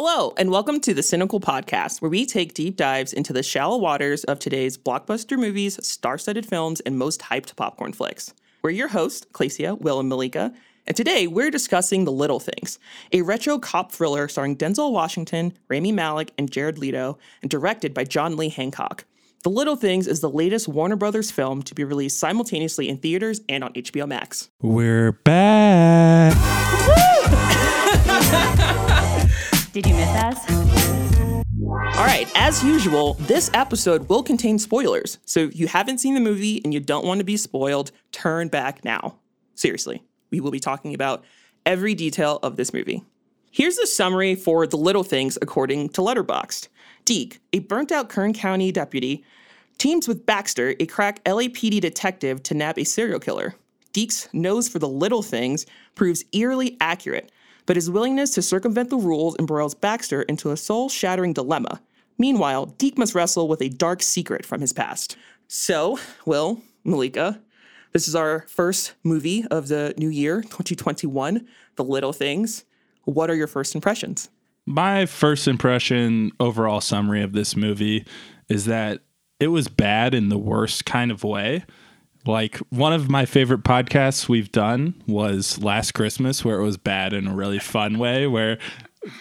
Hello, and welcome to the Cinecal Podcast, where we take deep dives into the shallow waters of today's blockbuster movies, star studded films, and most hyped popcorn flicks. We're your hosts, Clacia, Will, and Malika, and today we're discussing The Little Things, a retro cop thriller starring Denzel Washington, Rami Malek, and Jared Leto, and directed by John Lee Hancock. The Little Things is the latest Warner Brothers film to be released simultaneously in theaters and on HBO Max. We're back. Did you miss us? All right, as usual, this episode will contain spoilers. So if you haven't seen the movie and you don't want to be spoiled, turn back now. Seriously, we will be talking about every detail of this movie. Here's the summary for The Little Things according to Letterboxd. Deke, a burnt out Kern County deputy, teams with Baxter, a crack LAPD detective, to nab a serial killer. Deke's nose for the little things proves eerily accurate, but his willingness to circumvent the rules embroils Baxter into a soul shattering dilemma. Meanwhile, Deke must wrestle with a dark secret from his past. So, Will, Malika, this is our first movie of the new year, 2021, The Little Things. What are your first impressions? My first impression, overall summary of this movie is that it was bad in the worst kind of way. Like one of my favorite podcasts we've done was Last Christmas, where it was bad in a really fun way, where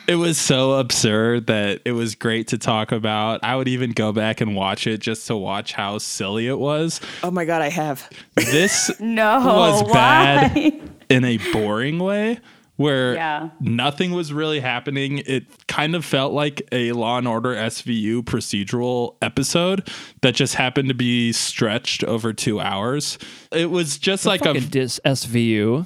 it was so absurd that it was great to talk about. I would even go back and watch it just to watch how silly it was. Oh my God, I have. This No. was why? bad in a boring way where Yeah. nothing was really happening. It kind of felt like a Law and Order SVU procedural episode that just happened to be stretched over two hours. It was just like a dis SVU.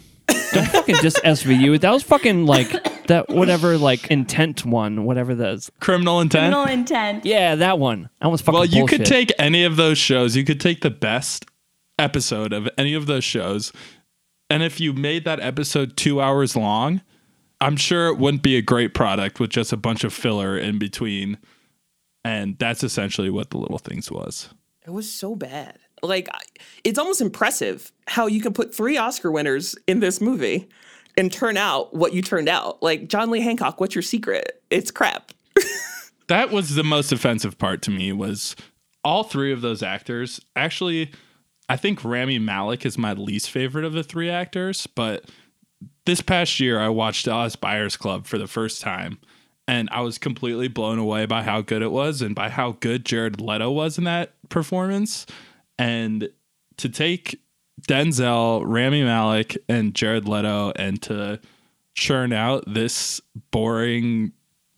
Don't fucking dis SVU. That was fucking like that whatever like intent one, whatever that is. criminal intent. Criminal intent. Yeah, that one. That was fucking well, you could take any of those shows. You could take the best episode of any of those shows, and if you made that episode two hours long, I'm sure it wouldn't be a great product with just a bunch of filler in between. And that's essentially what the little things was. It was so bad. Like, it's almost impressive how you can put three Oscar winners in this movie and turn out what you turned out. Like, John Lee Hancock, what's your secret? It's crap. that was the most offensive part to me was all three of those actors actually i think rami malek is my least favorite of the three actors but this past year i watched dallas buyers club for the first time and i was completely blown away by how good it was and by how good jared leto was in that performance and to take denzel rami malek and jared leto and to churn out this boring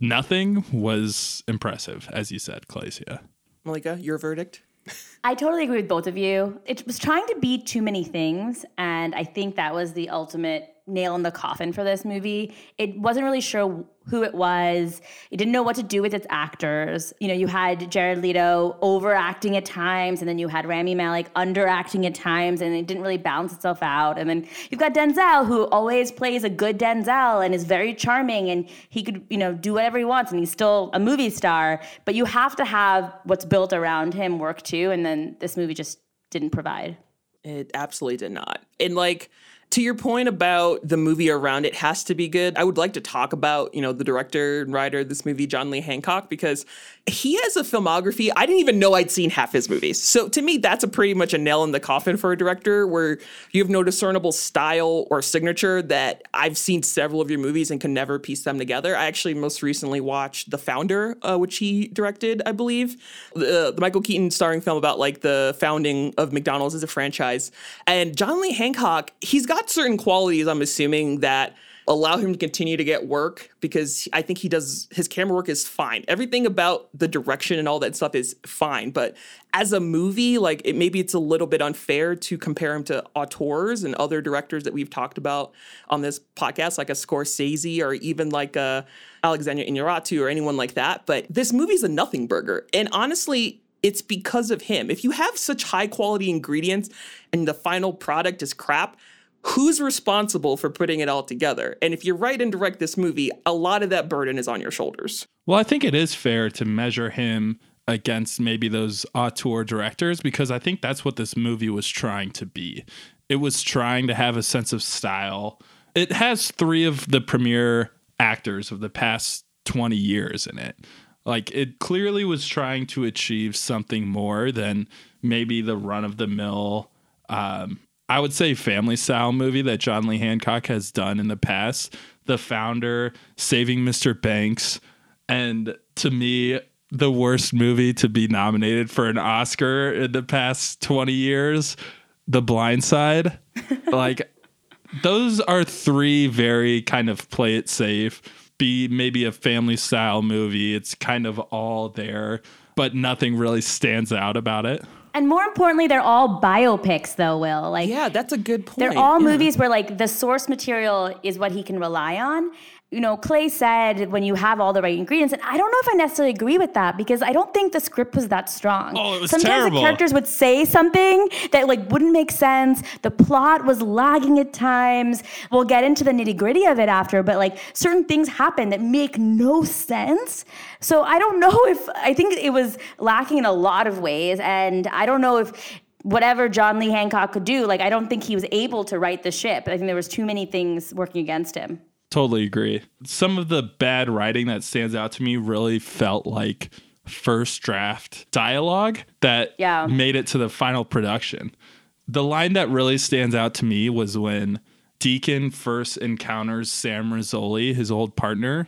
nothing was impressive, as you said, Clasia. Malika, your verdict? I totally agree with both of you. It was trying to be too many things, and I think that was the ultimate nail in the coffin for this movie. It wasn't really sure who it was. It didn't know what to do with its actors. You know, you had Jared Leto overacting at times, and then you had Rami Malek underacting at times, and it didn't really balance itself out. And then you've got Denzel, who always plays a good Denzel and is very charming, and he could, you know, do whatever he wants, and he's still a movie star. But you have to have what's built around him work too, and then this movie just didn't provide. It absolutely did not. And like to your point about the movie around it has to be good. I would like to talk about, you know, the director and writer of this movie, John Lee Hancock, because he has a filmography. I didn't even know I'd seen half his movies. So to me, that's a pretty much a nail in the coffin for a director where you have no discernible style or signature that I've seen several of your movies and can never piece them together. I actually most recently watched The Founder, uh, which he directed, I believe, the, the Michael Keaton starring film about like the founding of McDonald's as a franchise. And John Lee Hancock, he's got certain qualities, I'm assuming, that allow him to continue to get work because I think he does his camera work is fine. Everything about the direction and all that stuff is fine, but as a movie, like it maybe it's a little bit unfair to compare him to auteurs and other directors that we've talked about on this podcast, like a Scorsese or even like a Alexander Inarritu or anyone like that. But this movie's a nothing burger, and honestly, it's because of him. If you have such high quality ingredients and the final product is crap, who's responsible for putting it all together? And if you write and direct this movie, a lot of that burden is on your shoulders. Well, I think it is fair to measure him against maybe those auteur directors because I think that's what this movie was trying to be. It was trying to have a sense of style. It has three of the premier actors of the past 20 years in it. Like it clearly was trying to achieve something more than maybe the run of the mill, um, I would say family style movie that John Lee Hancock has done in the past. The Founder, Saving Mr. Banks, and to me, the worst movie to be nominated for an Oscar in the past 20 years, The Blind Side. like, those are three very kind of play it safe, be maybe a family style movie. It's kind of all there, but nothing really stands out about it. And more importantly, they're all biopics, though, Will. Like, Yeah, that's a good point. They're all Yeah. movies where like the source material is what he can rely on. You know, Clay said when you have all the right ingredients, and I don't know if I necessarily agree with that because I don't think the script was that strong. Oh, it was Sometimes terrible. the characters would say something that like wouldn't make sense. The plot was lagging at times. We'll get into the nitty gritty of it after, but like certain things happen that make no sense. So I don't know if I think it was lacking in a lot of ways, and I don't know if whatever John Lee Hancock could do, like I don't think he was able to right the ship. I think there was too many things working against him. Totally agree. Some of the bad writing that stands out to me really felt like first draft dialogue that Yeah. made it to the final production. The line that really stands out to me was when Deacon first encounters Sam Rizzoli, his old partner,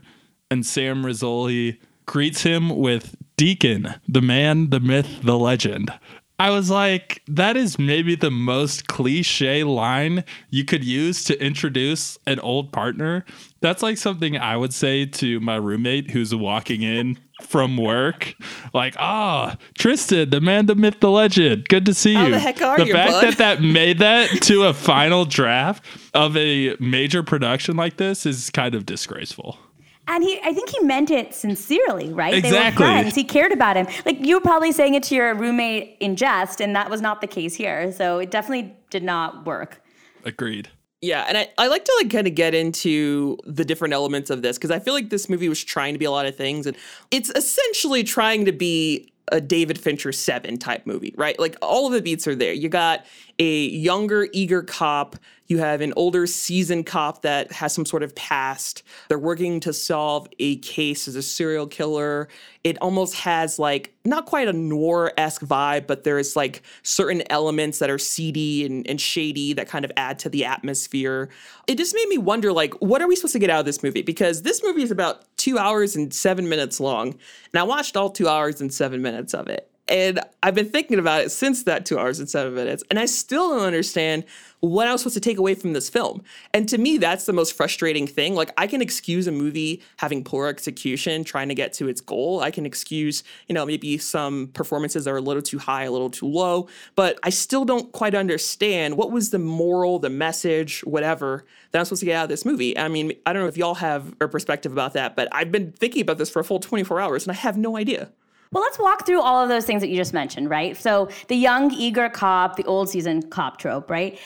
and Sam Rizzoli greets him with Deacon, the man, the myth, the legend. I was like, that is maybe the most cliche line you could use to introduce an old partner. That's like something I would say to my roommate who's walking in from work. Like, ah, Tristan, the man, the myth, the legend. Good to see you. The heck are the you, fact bud? that that made that to a final draft of a major production like this is kind of disgraceful. And he, I think he meant it sincerely, right? Exactly. They were friends. He cared about him. Like you were probably saying it to your roommate in jest, and that was not the case here. So it definitely did not work. Agreed. Yeah, and I, I like to like kind of get into the different elements of this because I feel like this movie was trying to be a lot of things, and it's essentially trying to be a David Fincher seven type movie, right? Like all of the beats are there. You got a younger, eager cop. You have an older, seasoned cop that has some sort of past. They're working to solve a case as a serial killer. It almost has like not quite a noir esque vibe, but there's like certain elements that are seedy and, and shady that kind of add to the atmosphere. It just made me wonder, like, what are we supposed to get out of this movie? Because this movie is about two hours and seven minutes long, and I watched all two hours and seven minutes of it. And I've been thinking about it since that two hours and seven minutes, and I still don't understand what I was supposed to take away from this film. And to me, that's the most frustrating thing. Like, I can excuse a movie having poor execution, trying to get to its goal. I can excuse, you know, maybe some performances are a little too high, a little too low, but I still don't quite understand what was the moral, the message, whatever that I'm supposed to get out of this movie. I mean, I don't know if y'all have a perspective about that, but I've been thinking about this for a full 24 hours and I have no idea. Well, let's walk through all of those things that you just mentioned, right? So the young, eager cop, the old season cop trope, right?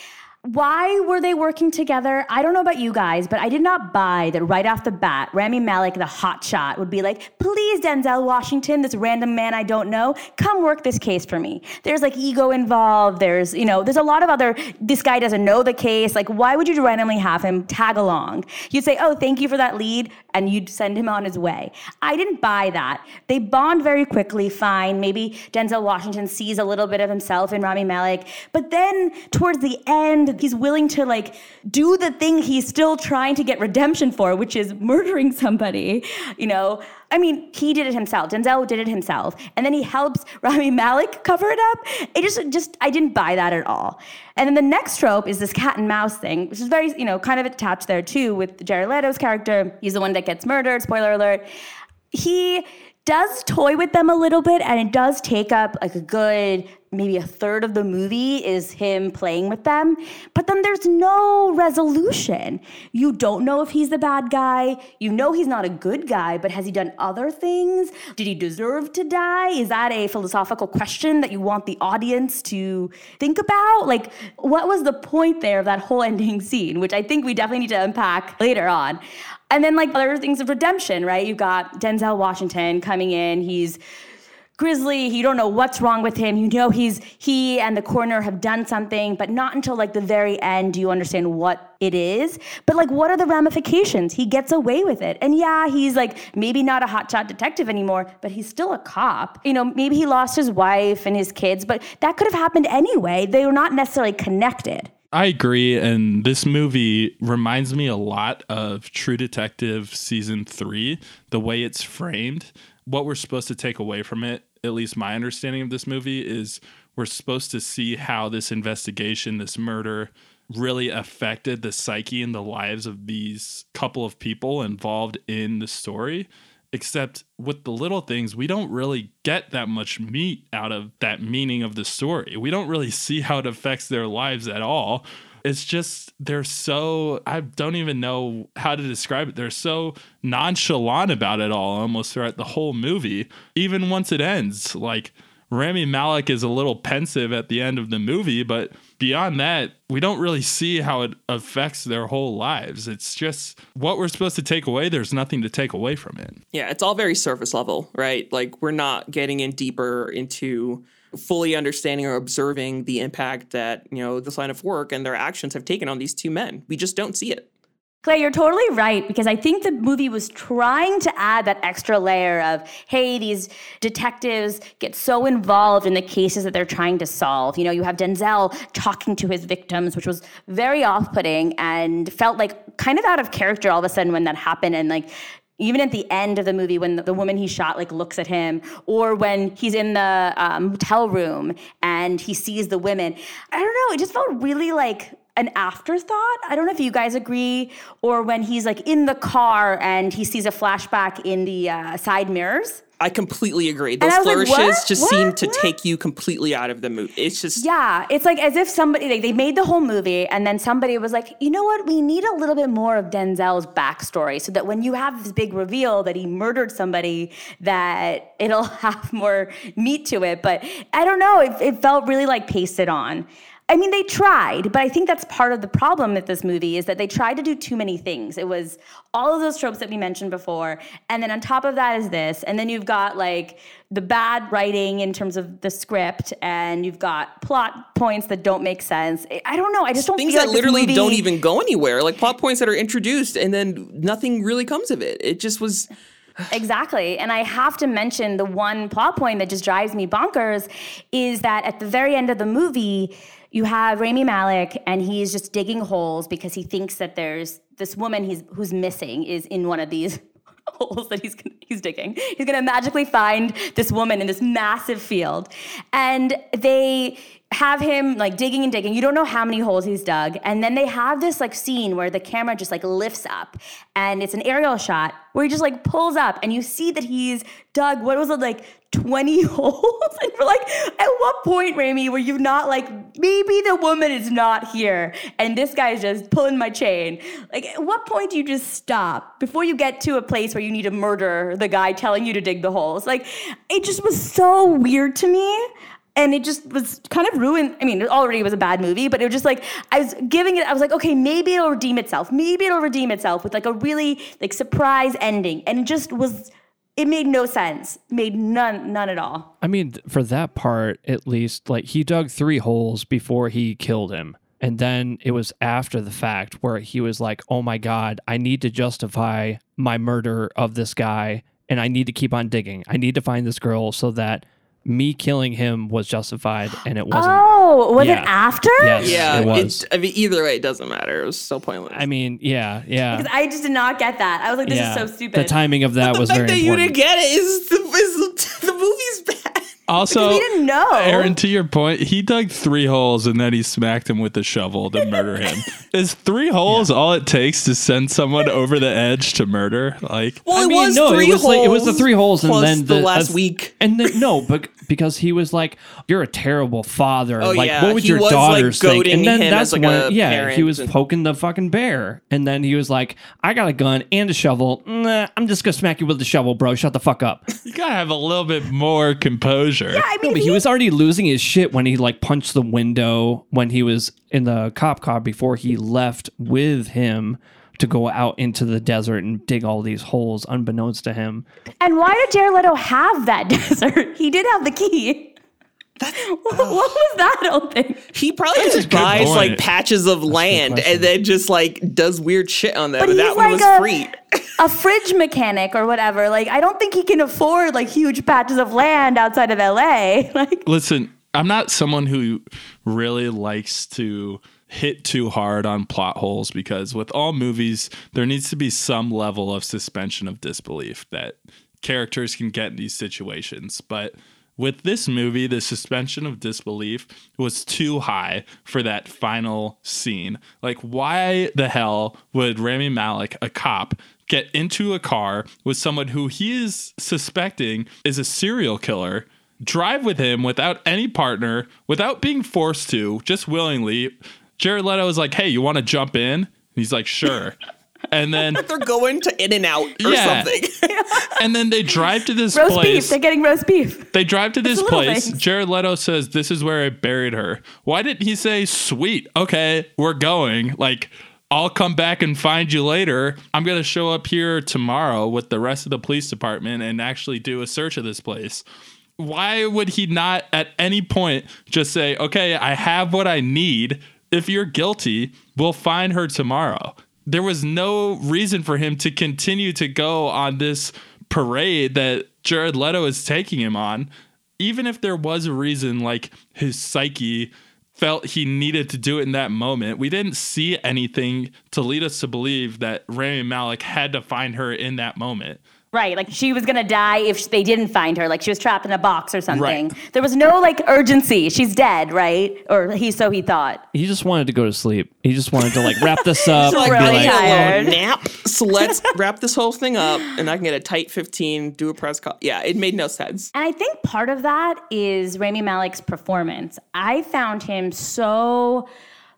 Why were they working together? I don't know about you guys, but I did not buy that right off the bat, Rami Malek, the hot shot, would be like, please, Denzel Washington, this random man I don't know, come work this case for me. There's like ego involved. There's, you know, there's a lot of other, this guy doesn't know the case. Like, why would you randomly have him tag along? You'd say, oh, thank you for that lead, and you'd send him on his way. I didn't buy that. They bond very quickly, fine. Maybe Denzel Washington sees a little bit of himself in Rami Malek, but then towards the end, he's willing to like do the thing he's still trying to get redemption for, which is murdering somebody. You know, I mean, he did it himself. Denzel did it himself, and then he helps Rami Malek cover it up. It just, just, I didn't buy that at all. And then the next trope is this cat and mouse thing, which is very, you know, kind of attached there too with Jared Leto's character. He's the one that gets murdered. Spoiler alert. He does toy with them a little bit, and it does take up like a good maybe a third of the movie is him playing with them. But then there's no resolution. You don't know if he's the bad guy. You know he's not a good guy, but has he done other things? Did he deserve to die? Is that a philosophical question that you want the audience to think about? Like, what was the point there of that whole ending scene, which I think we definitely need to unpack later on. And then, like, other things of redemption, right? You've got Denzel Washington coming in. He's grizzly. You don't know what's wrong with him. You know he's he and the coroner have done something, but not until like the very end do you understand what it is. But like, what are the ramifications? He gets away with it, and yeah, he's like maybe not a hotshot detective anymore, but he's still a cop. You know, maybe he lost his wife and his kids, but that could have happened anyway. They were not necessarily connected. I agree. And this movie reminds me a lot of True Detective season three, the way it's framed. What we're supposed to take away from it, at least my understanding of this movie, is we're supposed to see how this investigation, this murder, really affected the psyche and the lives of these couple of people involved in the story except with the little things we don't really get that much meat out of that meaning of the story. We don't really see how it affects their lives at all. It's just they're so i don't even know how to describe it. They're so nonchalant about it all almost throughout the whole movie even once it ends. Like Rami Malek is a little pensive at the end of the movie, but beyond that, we don't really see how it affects their whole lives. It's just what we're supposed to take away. There's nothing to take away from it. Yeah, it's all very surface level, right? Like we're not getting in deeper into fully understanding or observing the impact that, you know, this line of work and their actions have taken on these two men. We just don't see it. Clay, you're totally right because I think the movie was trying to add that extra layer of, hey, these detectives get so involved in the cases that they're trying to solve. You know, you have Denzel talking to his victims, which was very off putting and felt like kind of out of character all of a sudden when that happened. And like, even at the end of the movie when the, woman he shot like looks at him or when he's in the um, hotel room and he sees the women i don't know it just felt really like an afterthought. I don't know if you guys agree, or when he's like in the car and he sees a flashback in the uh, side mirrors. I completely agree. Those flourishes like, just what? seem to what? take you completely out of the movie. It's just yeah, it's like as if somebody like, they made the whole movie and then somebody was like, you know what, we need a little bit more of Denzel's backstory so that when you have this big reveal that he murdered somebody, that it'll have more meat to it. But I don't know, it, it felt really like pasted on. I mean, they tried, but I think that's part of the problem with this movie is that they tried to do too many things. It was all of those tropes that we mentioned before, and then on top of that is this, and then you've got like the bad writing in terms of the script, and you've got plot points that don't make sense. I don't know. I just don't things that like literally movie... don't even go anywhere. Like plot points that are introduced, and then nothing really comes of it. It just was. Exactly. And I have to mention the one plot point that just drives me bonkers is that at the very end of the movie, you have Rami Malek, and he's just digging holes because he thinks that there's this woman he's who's missing is in one of these holes that he's he's digging. He's gonna magically find this woman in this massive field, and they have him like digging and digging. You don't know how many holes he's dug. And then they have this like scene where the camera just like lifts up and it's an aerial shot where he just like pulls up and you see that he's dug, what was it like 20 holes? and we're like, at what point, Rami, were you not like, maybe the woman is not here and this guy's just pulling my chain? Like, at what point do you just stop before you get to a place where you need to murder the guy telling you to dig the holes? Like, it just was so weird to me and it just was kind of ruined. I mean, it already was a bad movie, but it was just like I was giving it. I was like, okay, maybe it'll redeem itself. Maybe it'll redeem itself with like a really like surprise ending, and it just was. It made no sense. Made none, none at all. I mean, for that part, at least, like he dug three holes before he killed him. And then it was after the fact where he was like, oh my God, I need to justify my murder of this guy and I need to keep on digging. I need to find this girl so that me killing him was justified and it wasn't. Oh, was yeah. it after? Yes, yeah, it was. I mean, either way, it doesn't matter. It was so pointless. I mean, yeah, yeah. Because I just did not get that. I was like, this yeah. is so stupid. The timing of that but was the very fact that important. you didn't get it is the, is the movie's bad. Also, we didn't know. Aaron, to your point, he dug three holes and then he smacked him with a shovel to murder him. Is three holes yeah. all it takes to send someone over the edge to murder? Like, well, I it mean, was no, three it was holes like it was the three holes and then the, the last uh, week. And then no, but because he was like, "You're a terrible father." Oh, like, yeah. what would He your was, daughters like, think? And then that's as, like, when, yeah, he was and- poking the fucking bear. And then he was like, "I got a gun and a shovel. Nah, I'm just gonna smack you with the shovel, bro. Shut the fuck up." you gotta have a little bit more composure. I No, mean, but he was already losing his shit when he like punched the window when he was in the cop car before he left with him to go out into the desert and dig all these holes unbeknownst to him. And why did Jared Leto have that desert? He did have the key. What, what was that whole thing? He probably just buys point. like patches of land and then just like does weird shit on them. But and he's that one like was a- free. A fridge mechanic or whatever. Like I don't think he can afford like huge patches of land outside of LA. Like Listen, I'm not someone who really likes to hit too hard on plot holes because with all movies, there needs to be some level of suspension of disbelief that characters can get in these situations. But with this movie, the suspension of disbelief was too high for that final scene. Like, why the hell would Rami Malek, a cop, get into a car with someone who he is suspecting is a serial killer? drive with him without any partner, without being forced to, just willingly. Jared Leto is like, "Hey, you want to jump in?" And he's like, "Sure." And then They're going to In and Out or Yeah. something. and then they drive to this roast beef. place. They're getting roast beef. They drive to this place. things. Jared Leto says, This is where I buried her. Why didn't he say, Sweet, okay, we're going? Like, I'll come back and find you later. I'm going to show up here tomorrow with the rest of the police department and actually do a search of this place. Why would he not at any point just say, Okay, I have what I need. If you're guilty, we'll find her tomorrow. There was no reason for him to continue to go on this parade that Jared Leto is taking him on, even if there was a reason like his psyche felt he needed to do it in that moment, we didn't see anything to lead us to believe that Rami Malek had to find her in that moment. Right, like she was gonna die if they didn't find her, like she was trapped in a box or something. Right. There was no like urgency. She's dead, right? Or he so he thought. He just wanted to go to sleep. He just wanted to like wrap this up. like, really like, tired. nap. So let's wrap this whole thing up and I can get a tight 15, do a press call. Yeah, it made no sense. And I think part of that is Rami Malek's performance. I found him so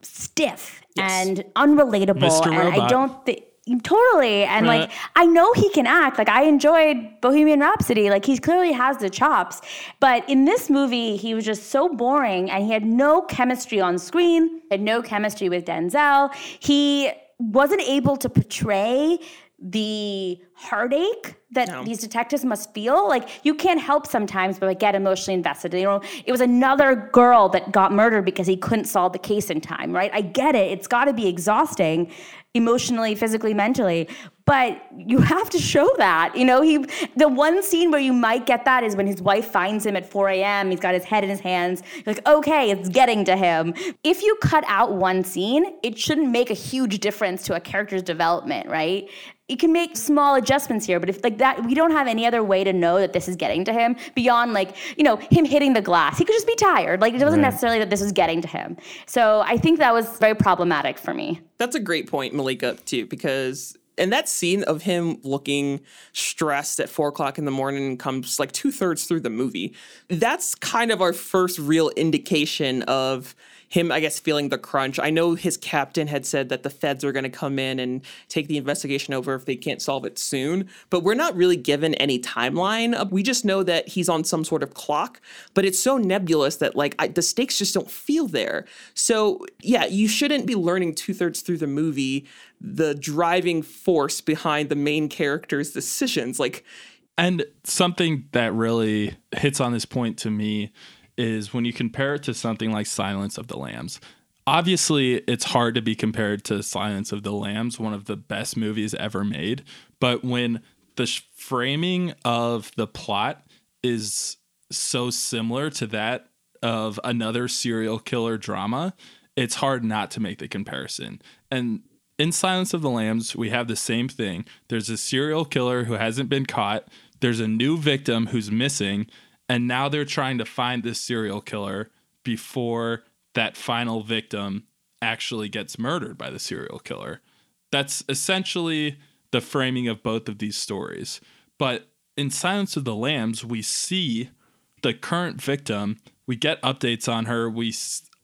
stiff and unrelatable, Mr. and I don't think. Totally. And Right. like, I know he can act. Like, I enjoyed Bohemian Rhapsody. Like, he clearly has the chops. But in this movie, he was just so boring and he had no chemistry on screen, had no chemistry with Denzel. He wasn't able to portray the heartache that No. these detectives must feel. Like you can't help sometimes but like, get emotionally invested. You know, it was another girl that got murdered because he couldn't solve the case in time, right? I get it. It's got to be exhausting emotionally, physically, mentally. But you have to show that. You know, he the one scene where you might get that is when his wife finds him at 4 a.m. He's got his head in his hands. You're like, okay, it's getting to him. If you cut out one scene, it shouldn't make a huge difference to a character's development, right? You can make small adjustments here, but if like that, we don't have any other way to know that this is getting to him beyond like, you know, him hitting the glass. He could just be tired. Like it wasn't Right. necessarily that this was getting to him. So I think that was very problematic for me. That's a great point, Malika, too, because and that scene of him looking stressed at four o'clock in the morning comes like two thirds through the movie. That's kind of our first real indication of him, I guess, feeling the crunch. I know his captain had said that the feds are going to come in and take the investigation over if they can't solve it soon, but we're not really given any timeline. We just know that he's on some sort of clock, but it's so nebulous that like I, the stakes just don't feel there. So yeah, you shouldn't be learning two thirds through the movie the driving force behind the main character's decisions. Like And something that really hits on this point to me is when you compare it to something like Silence of the Lambs. Obviously, it's hard to be compared to Silence of the Lambs, one of the best movies ever made. But when the framing of the plot is so similar to that of another serial killer drama, it's hard not to make the comparison. And in Silence of the Lambs, we have the same thing. There's a serial killer who hasn't been caught, there's a new victim who's missing, and now they're trying to find this serial killer before that final victim actually gets murdered by the serial killer. That's essentially the framing of both of these stories. But in Silence of the Lambs, we see the current victim, we get updates on her, we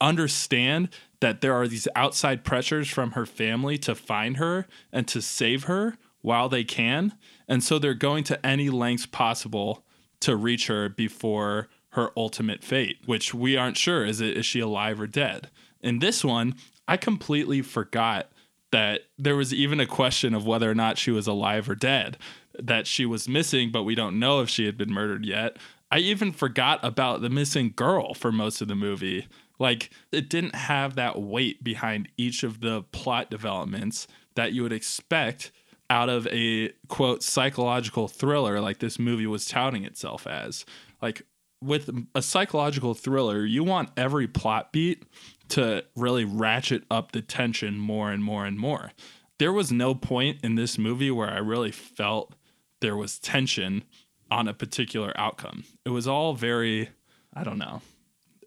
understand that there are these outside pressures from her family to find her and to save her while they can. And so they're going to any lengths possible to reach her before her ultimate fate, which we aren't sure is it is she alive or dead. In this one, I completely forgot that there was even a question of whether or not she was alive or dead, that she was missing, but we don't know if she had been murdered yet. I even forgot about the missing girl for most of the movie. Like, it didn't have that weight behind each of the plot developments that you would expect out of a quote psychological thriller like this movie was touting itself as. Like, with a psychological thriller, you want every plot beat to really ratchet up the tension more and more and more. There was no point in this movie where I really felt there was tension on a particular outcome. It was all very, I don't know.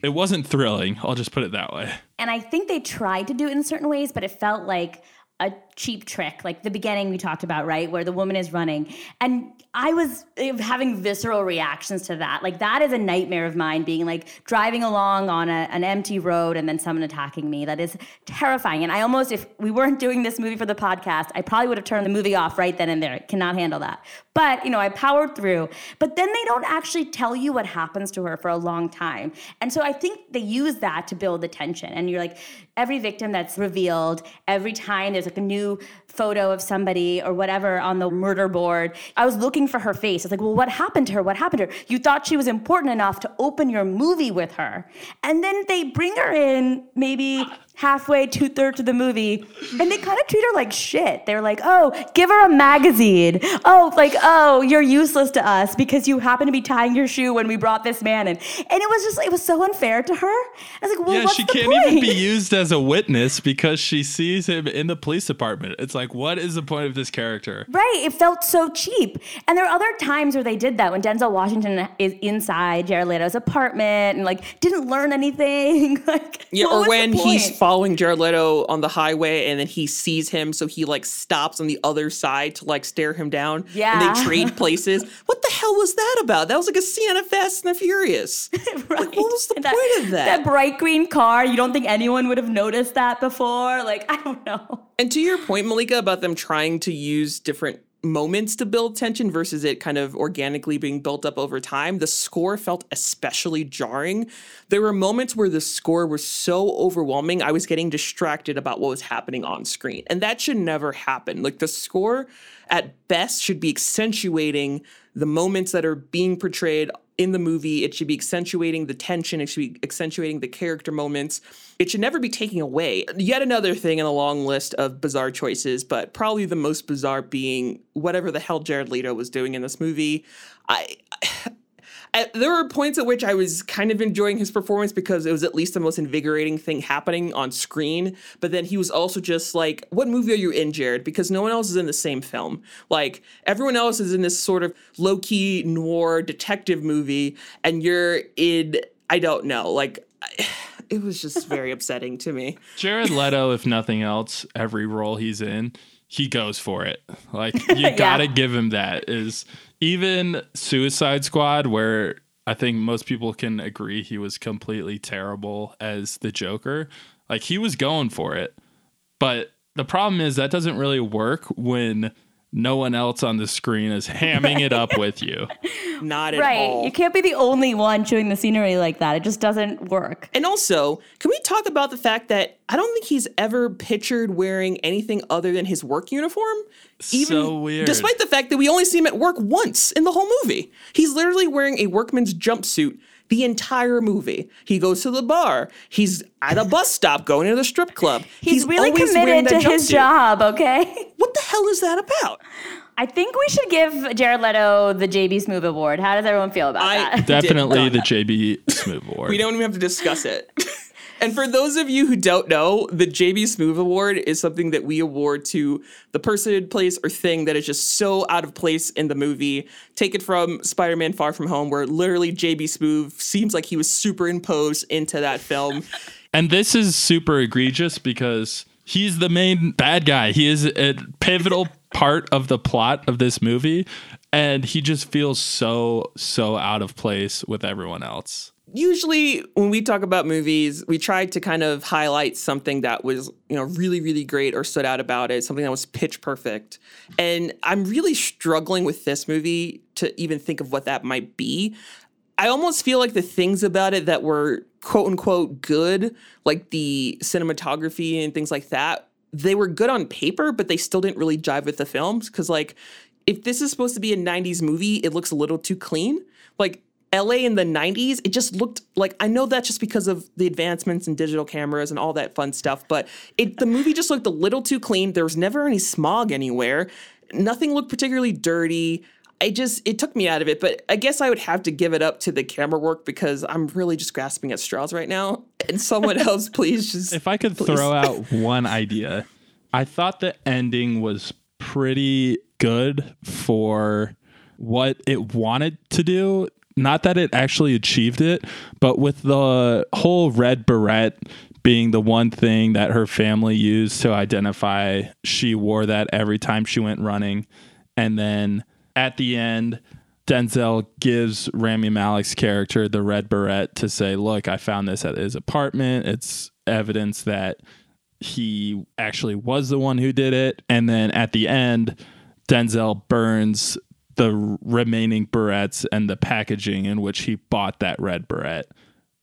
It wasn't thrilling. I'll just put it that way. And I think they tried to do it in certain ways, but it felt like a cheap trick, like the beginning we talked about, right, where the woman is running. And I was eh, having visceral reactions to that. Like that is a nightmare of mine, being like driving along on a, an empty road and then someone attacking me. That is terrifying. And I almost, if we weren't doing this movie for the podcast, I probably would have turned the movie off right then and there. Cannot handle that. But you know, I powered through. But then they don't actually tell you what happens to her for a long time. And so I think they use that to build the tension. And you're like, every victim that's revealed, every time there's like a new photo of somebody or whatever on the murder board. I was looking for her face. I was like, well, what happened to her? What happened to her? You thought she was important enough to open your movie with her. And then they bring her in maybe halfway, two thirds of the movie, and they kind of treat her like shit. They're like, oh, give her a magazine. Oh, like, oh, you're useless to us because you happen to be tying your shoe when we brought this man in. And it was just, it was so unfair to her. I was like, well, yeah, what's she the can't point? even be used as a witness because she sees him in the police department. It's like, what is the point of this character? Right. It felt so cheap. And there are other times where they did that when Denzel Washington is inside Jared Leto's apartment and like didn't learn anything. like Yeah, what or was the when he's point? Following Jared Leto on the highway and then he sees him, so he like stops on the other side to like stare him down. Yeah, And they trade places. what the hell was that about? That was like a scene of Fast and the Furious. right. Like, what was the that, point of that? That bright green car, you don't think anyone would have noticed that before? Like, I don't know. And to your point, Malika, about them trying to use different moments to build tension versus it kind of organically being built up over time, the score felt especially jarring. There were moments where the score was so overwhelming, I was getting distracted about what was happening on screen. And that should never happen. Like the score at best should be accentuating the moments that are being portrayed in the movie. It should be accentuating the tension. It should be accentuating the character moments. It should never be taking away. Yet another thing in a long list of bizarre choices, but probably the most bizarre being whatever the hell Jared Leto was doing in this movie. I. At, there were points at which I was kind of enjoying his performance because it was at least the most invigorating thing happening on screen. But then he was also just like, What movie are you in, Jared? Because no one else is in the same film. Like, everyone else is in this sort of low key noir detective movie, and you're in, I don't know, like, it was just very upsetting to me. Jared Leto, if nothing else, every role he's in, he goes for it. Like you gotta give him that. Is even Suicide Squad, where I think most people can agree he was completely terrible as the Joker. Like he was going for it, but the problem is that doesn't really work when no one else on the screen is hamming it up with you. Not at Right. all. You can't be the only one chewing the scenery like that. It just doesn't work. And also, can we talk about the fact that I don't think he's ever pictured wearing anything other than his work uniform? So weird. Despite the fact that we only see him at work once in the whole movie. He's literally wearing a workman's jumpsuit the entire movie. He goes to the bar. He's at a bus stop going to the strip club. He's, really always committed to his jumpsuit. job, okay? What the hell is that about? I think we should give Jared Leto the JB Smoove Award. How does everyone feel about I that? Definitely the. JB Smoove Award. We don't even have to discuss it. and for those of you who don't know, the JB Smoove Award is something that we award to the person, place, or thing that is just so out of place in the movie. Take it from Spider Man Far From Home, where literally JB Smoove seems like he was superimposed into that film. And this is super egregious because he's the main bad guy. He is a pivotal part of the plot of this movie. And he just feels so, so out of place with everyone else. Usually when we talk about movies, we try to kind of highlight something that was, you know, really, really great or stood out about it, something that was pitch perfect. And I'm really struggling with this movie to even think of what that might be. I almost feel like the things about it that were quote unquote good, like the cinematography and things like that, they were good on paper, but they still didn't really jive with the films. Cause like, if this is supposed to be a 90s movie, it looks a little too clean. Like, LA in the 90s, it just looked like I know that's just because of the advancements in digital cameras and all that fun stuff, but it the movie just looked a little too clean. There was never any smog anywhere. Nothing looked particularly dirty. I just it took me out of it, but I guess I would have to give it up to the camera work because I'm really just grasping at straws right now. And someone else, please just If I could please. throw out one idea, I thought the ending was pretty good for what it wanted to do. Not that it actually achieved it, but with the whole red beret being the one thing that her family used to identify, she wore that every time she went running. And then at the end, Denzel gives Rami Malek's character the red beret to say, Look, I found this at his apartment. It's evidence that he actually was the one who did it. And then at the end, Denzel burns the remaining berets and the packaging in which he bought that red beret,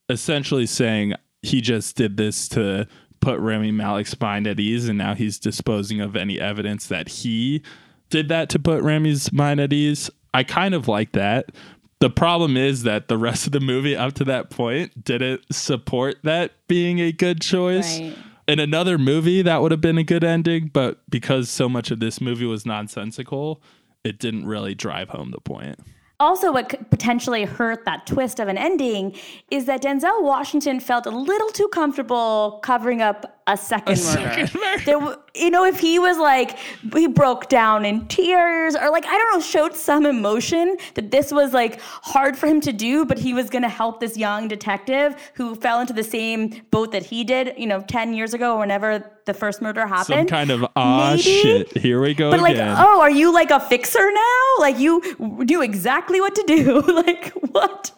essentially saying he just did this to put Remy Malek's mind at ease. And now he's disposing of any evidence that he did that to put Remy's mind at ease. I kind of like that. The problem is that the rest of the movie up to that point didn't support that being a good choice. Right. In another movie, that would have been a good ending, but because so much of this movie was nonsensical, it didn't really drive home the point. Also, what could potentially hurt that twist of an ending is that Denzel Washington felt a little too comfortable covering up a second murder. There, you know, if he was like he broke down in tears or like I don't know, showed some emotion that this was like hard for him to do, but he was going to help this young detective who fell into the same boat that he did, you know, ten years ago, whenever the first murder happened. Some kind of ah Maybe. shit. Here we go But like, oh, are you like a fixer now? Like you knew exactly what to do. like what?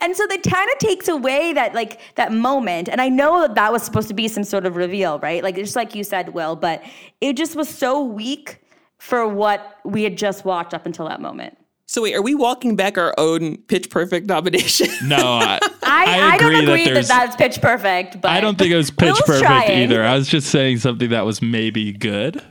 And so that kind of takes away that like that moment. And I know that that was supposed to be some sort of reveal, right? Like just like you said, Will, but it just was so weak for what we had just watched up until that moment. So wait, are we walking back our own Pitch Perfect nomination? no, I, I, I, don't agree that agree that, that's pitch perfect, but I don't think it was pitch Will's perfect trying. either. I was just saying something that was maybe good.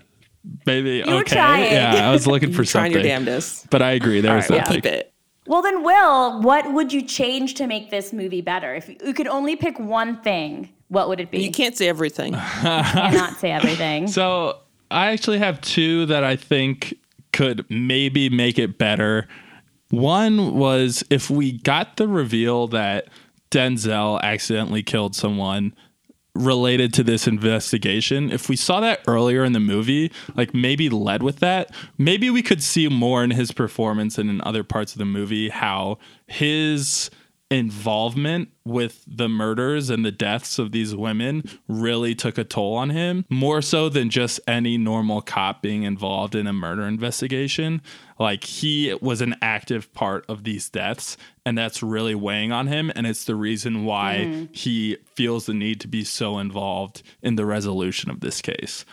Maybe were okay. trying. Yeah, I was looking for something. Trying your something. damnedest. But I agree. There was All right, something. keep it. Well, then, Will, what would you change to make this movie better? If you could only pick one thing, what would it be? You can't say everything. you cannot say everything. So I actually have two that I think could maybe make it better. One was if we got the reveal that Denzel accidentally killed someone related to this investigation, if we saw that earlier in the movie, like maybe led with that, maybe we could see more in his performance and in other parts of the movie how his involvement with the murders and the deaths of these women really took a toll on him more so than just any normal cop being involved in a murder investigation like he was an active part of these deaths and that's really weighing on him and it's the reason why hmm. he feels the need to be so involved in the resolution of this case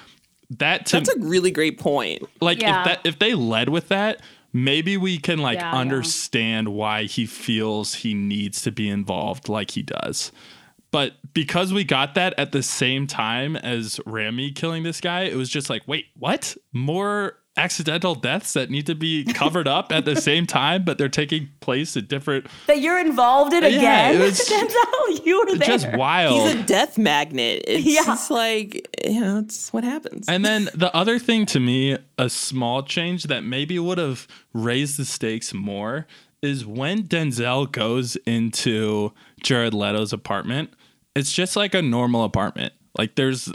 that to That's a really great point. like Yeah. if that if they led with that maybe we can like Yeah, understand why he feels he needs to be involved like he does. But because we got that at the same time as Rami killing this guy it was just like wait what? More accidental deaths that need to be covered up at the same time but they're taking place at different that you're involved in Yeah, again. it was Denzel, you were there. just wild He's a death magnet. It's Yeah. just like, you know, it's what happens. And then the other thing to me, a small change that maybe would have raised the stakes more is when Denzel goes into Jared Leto's apartment, it's just like a normal apartment. Like there's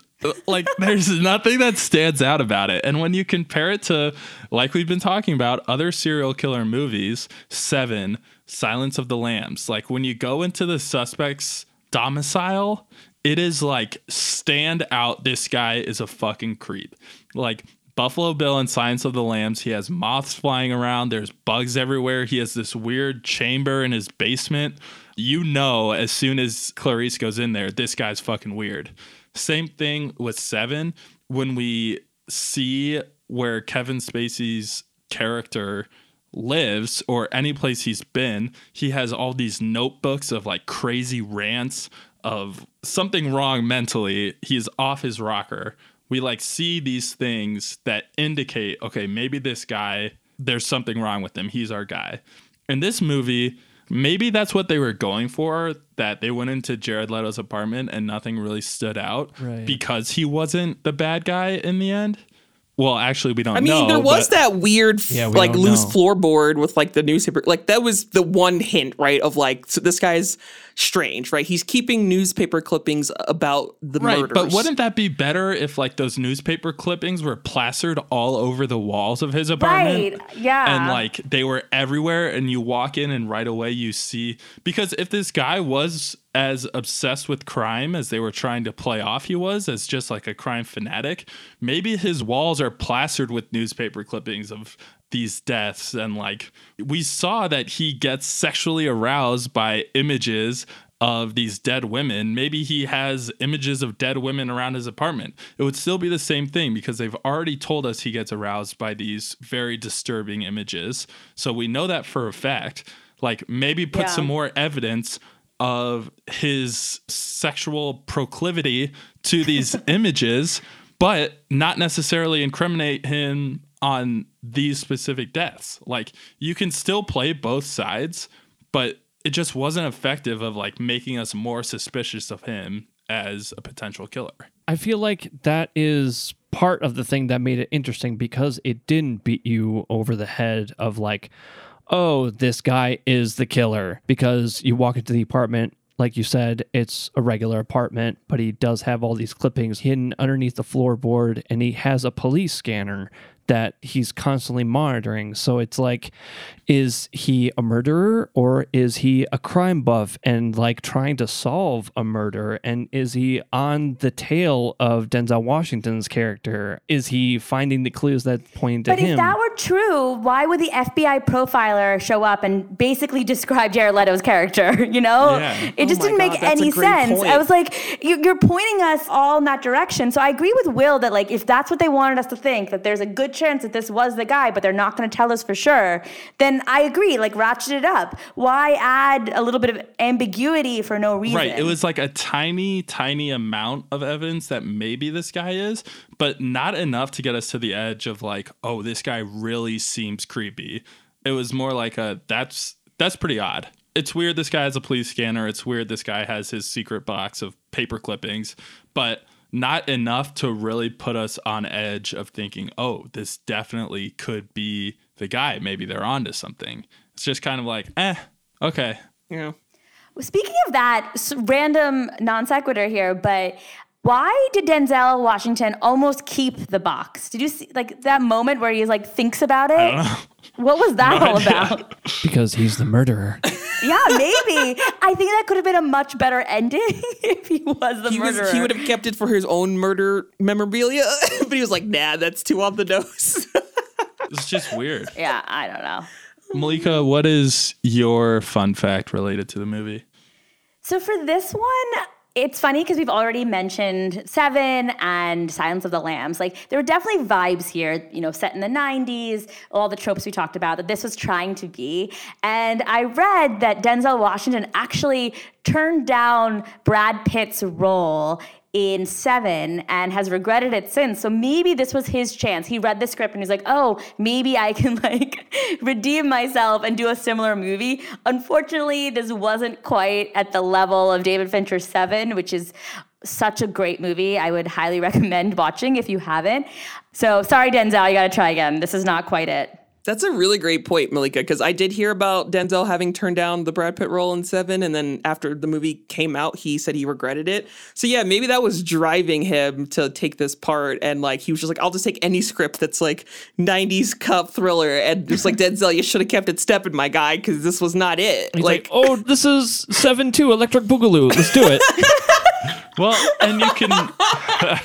like there's nothing that stands out about it. And when you compare it to like we've been talking about other serial killer movies, 7, Silence of the Lambs, like when you go into the suspect's domicile, it is like stand out this guy is a fucking creep. Like Buffalo Bill in Silence of the Lambs, he has moths flying around, there's bugs everywhere. He has this weird chamber in his basement. You know as soon as Clarice goes in there, this guy's fucking weird. Same thing with 7 when we see where Kevin Spacey's character lives or any place he's been, he has all these notebooks of like crazy rants of something wrong mentally. He's off his rocker. we like see these things that indicate, okay, maybe this guy, there's something wrong with him. He's our guy. In this movie, maybe that's what they were going for that they went into Jared Leto's apartment and nothing really stood out Right. because he wasn't the bad guy in the end. Well, actually, we don't I mean, know. there was but- that weird, f- Yeah, we like loose know. floorboard with like the newspaper. Like that was the one hint, right? Of like, so this guy's strange, right? He's keeping newspaper clippings about the Right, murders. but wouldn't that be better if like those newspaper clippings were plastered all over the walls of his apartment? Right. Yeah. And like they were everywhere and you walk in and right away you see because if this guy was as obsessed with crime as they were trying to play off he was as just like a crime fanatic, maybe his walls are plastered with newspaper clippings of these deaths and like we saw that he gets sexually aroused by images of these dead women. Maybe he has images of dead women around his apartment. It would still be the same thing because they've already told us he gets aroused by these very disturbing images. So we know that for a fact. Like maybe put Yeah. some more evidence of his sexual proclivity to these images, but not necessarily incriminate him on these specific deaths. Like you can still play both sides, but it just wasn't effective of like making us more suspicious of him as a potential killer. I feel like that is part of the thing that made it interesting because it didn't beat you over the head of like, oh, this guy is the killer. Because you walk into the apartment, like you said, it's a regular apartment, but he does have all these clippings hidden underneath the floorboard and he has a police scanner that he's constantly monitoring. So it's like, is he a murderer or is he a crime buff and like trying to solve a murder? And is he on the tail of Denzel Washington's character? Is he finding the clues that point to But him? if that were true, why would the FBI profiler show up and basically describe Jared Leto's character? You know, Yeah. it just Oh didn't make God, a any sense. point. I was like, you- you're pointing us all in that direction. So I agree with Will that like if that's what they wanted us to think, that there's a good chance that this was the guy, but they're not going to tell us for sure. Then I agree. Like ratchet it up. Why add a little bit of ambiguity for no reason? Right. It was like a tiny, tiny amount of evidence that maybe this guy is, but not enough to get us to the edge of like, oh, this guy really seems creepy. It was more like a that's that's pretty odd. It's weird this guy has a police scanner. It's weird this guy has his secret box of paper clippings, but not enough to really put us on edge of thinking, oh, this definitely could be the guy. Maybe they're onto something. It's just kind of like, eh, okay. Yeah. Speaking of that, random non sequitur here, but why did Denzel Washington almost keep the box? Did you see like that moment where he like thinks about it? What was that all about? because he's the murderer. yeah, maybe. I think that could have been a much better ending if he was the He was murderer. he would have kept it for his own murder memorabilia, but he was like, nah, that's too on the nose. It's just weird. yeah, I don't know. Malika, what is your fun fact related to the movie? So for this one, it's funny because we've already mentioned Seven and Silence of the Lambs. Like there were definitely vibes here, you know, set in the 90s, all the tropes we talked about that this was trying to be. And I read that Denzel Washington actually turned down Brad Pitt's role in Seven and has regretted it since. So maybe this was his chance. He read the script and he's like, oh, maybe I can like redeem myself and do a similar movie. Unfortunately, this wasn't quite at the level of David Fincher's Seven, which is such a great movie. I would highly recommend watching if you haven't. So sorry, Denzel, you gotta try again. This is not quite it. That's a really great point, Malika, because I did hear about Denzel having turned down the Brad Pitt role in Seven, and then after the movie came out, he said he regretted it. So yeah, maybe that was driving him to take this part, and like he was just like, I'll just take any script that's like '90s cop thriller, and just like Denzel, you should have kept it stepping, my guy, because this was not it. He's like, oh, this is 7 2 Electric Boogaloo. Let's do it. Well, and you can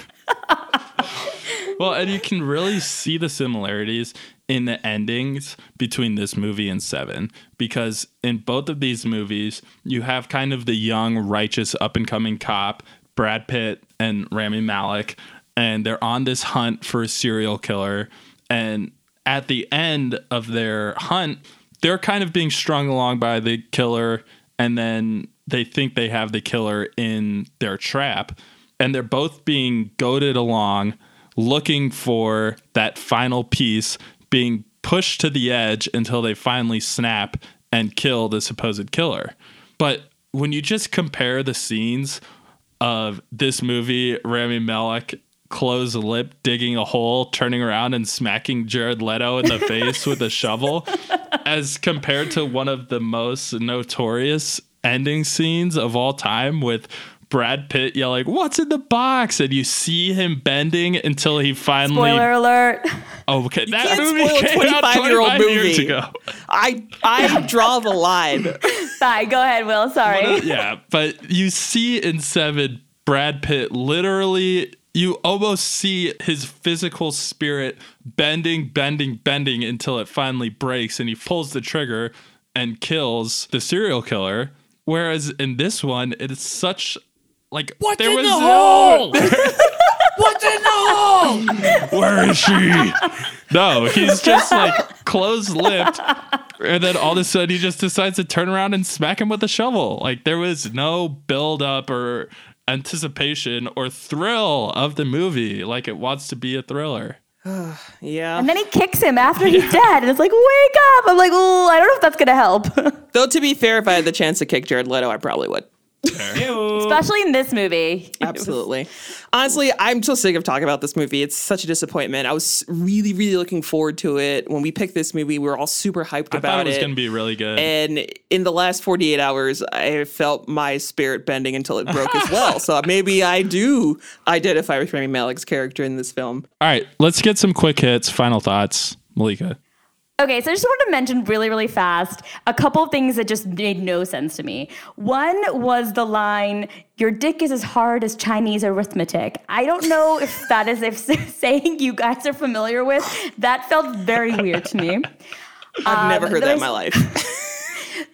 Well, and you can really see the similarities in the endings between this movie and Seven because in both of these movies, you have kind of the young, righteous, up and coming cop, Brad Pitt and Rami Malek, and they're on this hunt for a serial killer. And at the end of their hunt, they're kind of being strung along by the killer, and then they think they have the killer in their trap, and they're both being goaded along looking for that final piece being pushed to the edge until they finally snap and kill the supposed killer. But when you just compare the scenes of this movie, Rami Malek closed lip, digging a hole, turning around and smacking Jared Leto in the face with a shovel, as compared to one of the most notorious ending scenes of all time with Brad Pitt yelling, What's in the box? And you see him bending until he finally. Spoiler alert. Oh, okay. That can't movie spoil a came out 25-year-old 25 years movie. ago. I I draw the line. Bye. Go ahead, Will. Sorry. yeah, but you see in Seven, Brad Pitt literally, you almost see his physical spirit bending, bending, bending until it finally breaks and he pulls the trigger and kills the serial killer. Whereas in this one, it is such like What's there in was the no- hole? What's in the hole? Where is she? No, he's just like closed lipped. And then all of a sudden he just decides to turn around and smack him with a shovel. Like there was no build up or anticipation or thrill of the movie like it wants to be a thriller. Yeah. And then he kicks him after he's dead, and it's like, wake up! I'm like, oh, I don't know if that's gonna help. Though to be fair, if I had the chance to kick Jared Leto, I probably would. Especially in this movie. Absolutely. Honestly, I'm so sick of talking about this movie. It's such a disappointment. I was really, really looking forward to it. When we picked this movie, we were all super hyped I about thought it was going to be really good. and in the last 48 hours, I felt my spirit bending until it broke as well. So maybe I do identify with Rami Malek's character in this film. all right, let's get some quick hits. Final thoughts, Malika. Okay, so I just wanted to mention really, really fast a couple of things that just made no sense to me. One was the line, Your dick is as hard as Chinese arithmetic. I don't know if that is if saying you guys are familiar with. That felt very weird to me. I've never Um, heard that in my life.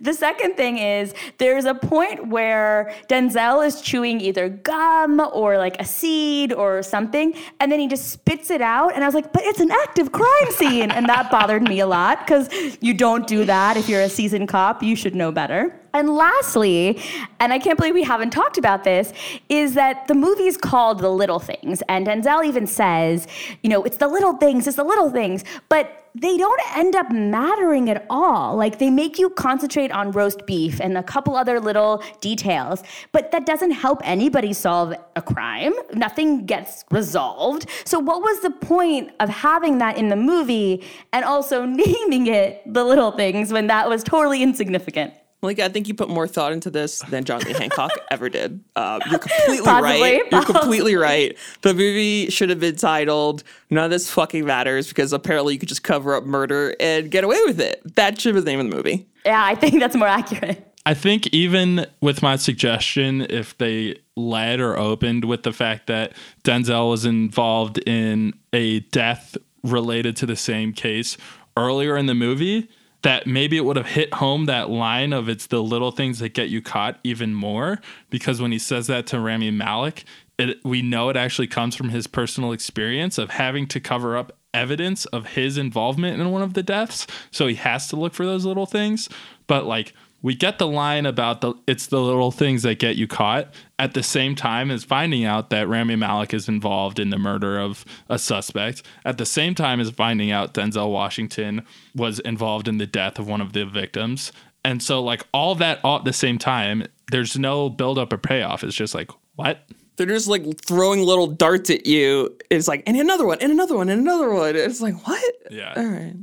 The second thing is there's a point where Denzel is chewing either gum or like a seed or something, and then he just spits it out. And I was like, but it's an active crime scene. And that bothered me a lot because you don't do that if you're a seasoned cop. You should know better. And lastly, and I can't believe we haven't talked about this, is that the movie is called The Little Things. And Denzel even says, you know, it's the little things, it's the little things. But they don't end up mattering at all. Like they make you concentrate on roast beef and a couple other little details, but that doesn't help anybody solve a crime. Nothing gets resolved. So, what was the point of having that in the movie and also naming it The Little Things when that was totally insignificant? Like, I think you put more thought into this than John Lee Hancock ever did. Uh, you're completely Possibly, right. You're completely right. The movie should have been titled "None of This Fucking Matters" because apparently you could just cover up murder and get away with it. That should have been the name of the movie. Yeah, I think that's more accurate. I think even with my suggestion, if they led or opened with the fact that Denzel was involved in a death related to the same case earlier in the movie, that maybe it would have hit home that line of it's the little things that get you caught even more. Because when he says that to Rami Malek, it, we know it actually comes from his personal experience of having to cover up evidence of his involvement in one of the deaths. So he has to look for those little things. But like, we get the line about the it's the little things that get you caught at the same time as finding out that Rami Malek is involved in the murder of a suspect at the same time as finding out Denzel Washington was involved in the death of one of the victims and so like all that all at the same time there's no build up or payoff it's just like what They're just like throwing little darts at you. It's like, and another one, and another one, and another one. It's like, what? Yeah. All right.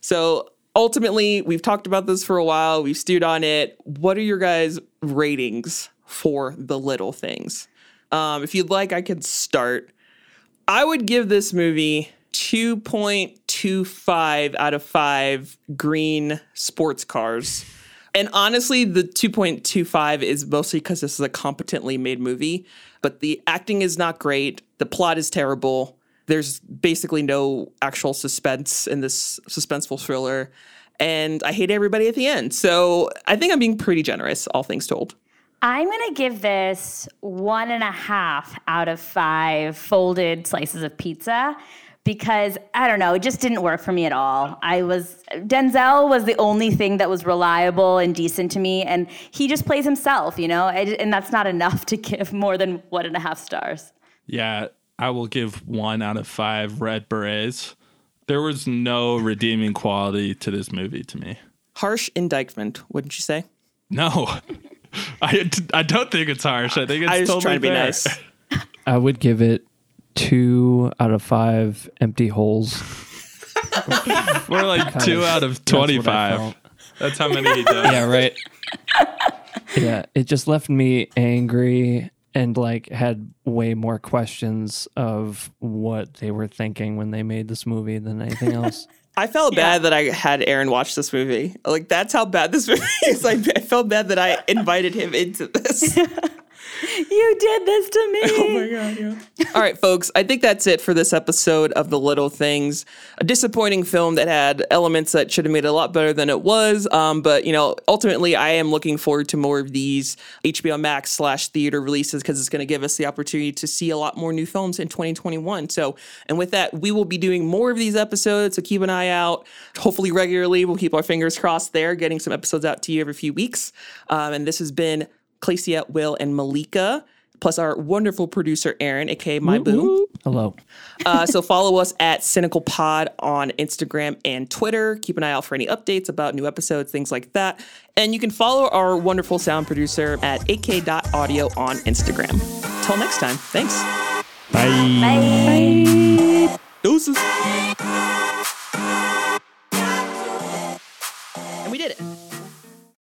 So ultimately, we've talked about this for a while. We've stewed on it. What are your guys' ratings for the little things? Um, if you'd like, I could start. I would give this movie 2.25 out of 5 green sports cars. And honestly, the 2.25 is mostly because this is a competently made movie, but the acting is not great. The plot is terrible. There's basically no actual suspense in this suspenseful thriller. And I hate everybody at the end. So I think I'm being pretty generous, all things told. I'm going to give this one and a half out of five folded slices of pizza because I don't know, it just didn't work for me at all. I was, Denzel was the only thing that was reliable and decent to me, and he just plays himself, you know, and and that's not enough to give more than one and a half stars. Yeah, I will give one out of five red berets. There was no redeeming quality to this movie to me. Harsh indictment, wouldn't you say? No, I, I don't think it's harsh. I think it's I was totally trying to be fair. nice. I would give it two out of five empty holes. We're like two out of That's what I 25. felt. That's how many he does. Yeah, right. yeah, it just left me angry and like had way more questions of what they were thinking when they made this movie than anything else. I felt bad that I had Aaron watch this movie. Like that's how bad this movie is. Like I felt bad that I invited him into this. You did this to me. Oh my god, yeah. All right, folks, I think that's it for this episode of The Little Things. A disappointing film that had elements that should have made it a lot better than it was. Um, but you know, ultimately I am looking forward to more of these HBO Max slash theater releases because it's gonna give us the opportunity to see a lot more new films in 2021. So and with that, we will be doing more of these episodes. So keep an eye out. Hopefully regularly. We'll keep our fingers crossed there, getting some episodes out to you every few weeks. Um, and this has been Clacia, Will, and Malika, plus our wonderful producer, Aaron, aka My Boo. Hello. Uh, so follow us at Cinecal Pod on Instagram and Twitter. Keep an eye out for any updates about new episodes, things like that. And you can follow our wonderful sound producer at ak.audio on Instagram. Till next time, thanks. Bye. Deuces. And we